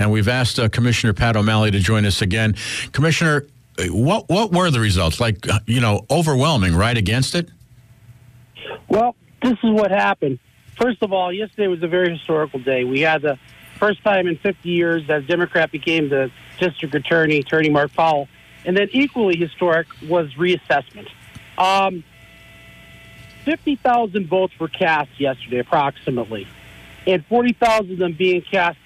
And we've asked uh, Commissioner Pat O'Malley to join us again. Commissioner, uh, what what were the results? Like, uh, you know, overwhelming, right, against it? Well, this is what happened. First of all, yesterday was a very historical day. We had the first time in 50 years that a Democrat became the district attorney, Attorney Mark Powell. And then equally historic was reassessment. Um, 50,000 votes were cast yesterday, approximately. And 40,000 of them being cast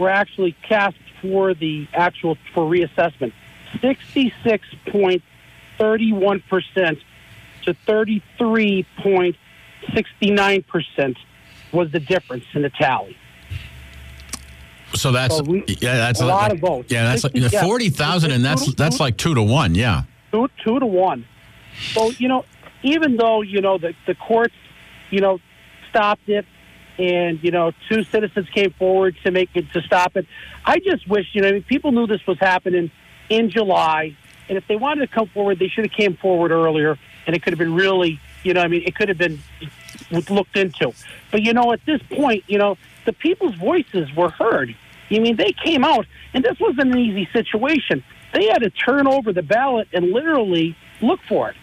were actually cast for the actual for reassessment. 66.31% to 33.69% was the difference in the tally. So that's So we- yeah, that's a lot of votes. Yeah, that's like, 60 yeah. forty thousand, and that's Two- that's two- like two to one. Yeah. two two to one. So you know, even though you know the the courts, you know, stopped it, and you know, two citizens came forward to make it to stop it. I just wish you know I mean, people knew this was happening in July, and if they wanted to come forward, they should have came forward earlier, and it could have been really, you know, I mean, it could have been looked into. But you know, at this point, you know, the people's voices were heard. I mean, they came out, and this wasn't an easy situation. They had to turn over the ballot and literally look for it.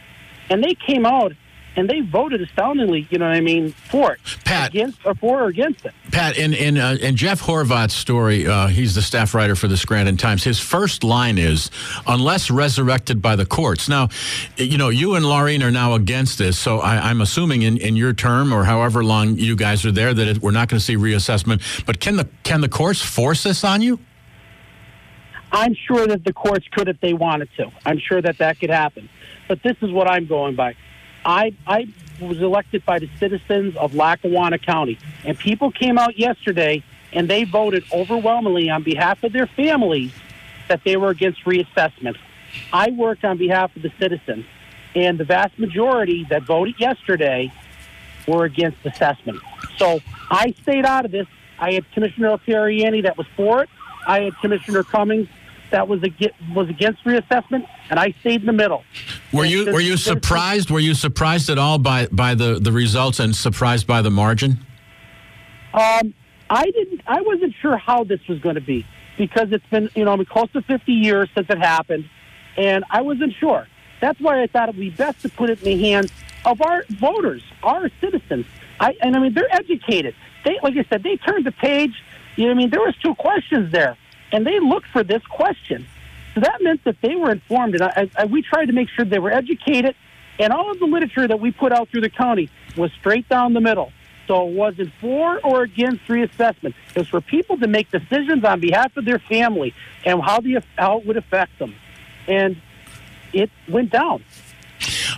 And they came out and they voted astoundingly, you know what I mean, for it. Pat. Against or for or against it. Pat, in in, uh, in Jeff Horvath's story, uh, he's the staff writer for the Scranton Times. His first line is, "Unless resurrected by the courts." Now, you know, you and Laureen are now against this, so I, I'm assuming in, in your term or however long you guys are there that it, we're not going to see reassessment. But can the can the courts force this on you? I'm sure that the courts could if they wanted to. I'm sure that that could happen. But this is what I'm going by. I I was elected by the citizens of Lackawanna County, and people came out yesterday and they voted overwhelmingly on behalf of their families that they were against reassessment. I worked on behalf of the citizens, and the vast majority that voted yesterday were against assessment. So I stayed out of this. I had Commissioner Pierriani that was for it. I had Commissioner Cummings that was was against reassessment, and I stayed in the middle. Were you were you surprised? Were you surprised at all by by the the results and surprised by the margin? Um, I didn't. I wasn't sure how this was going to be because it's been you know I mean, close to 50 years since it happened, and I wasn't sure. That's why I thought it would be best to put it in the hands of our voters, our citizens. I and I mean they're educated. They like I said, they turned the page. You know what I mean? There was two questions there, and they looked for this question. So that meant that they were informed, and I, I, we tried to make sure they were educated. And all of the literature that we put out through the county was straight down the middle. So it wasn't for or against reassessment. It was for people to make decisions on behalf of their family and how the how it would affect them. And it went down.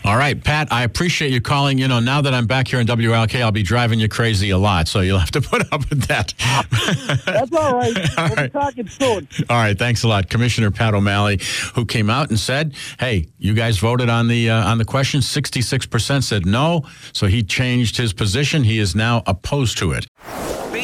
All right, Pat, I appreciate you calling. You know, now that I'm back here in WILK, I'll be driving you crazy a lot, so you'll have to put up with that. That's all right. All we'll right. be talking soon. All right, thanks a lot, Commissioner Pat O'Malley, who came out and said, "Hey, you guys voted on the uh, on the question. Sixty-six percent said no, so he changed his position. He is now opposed to it."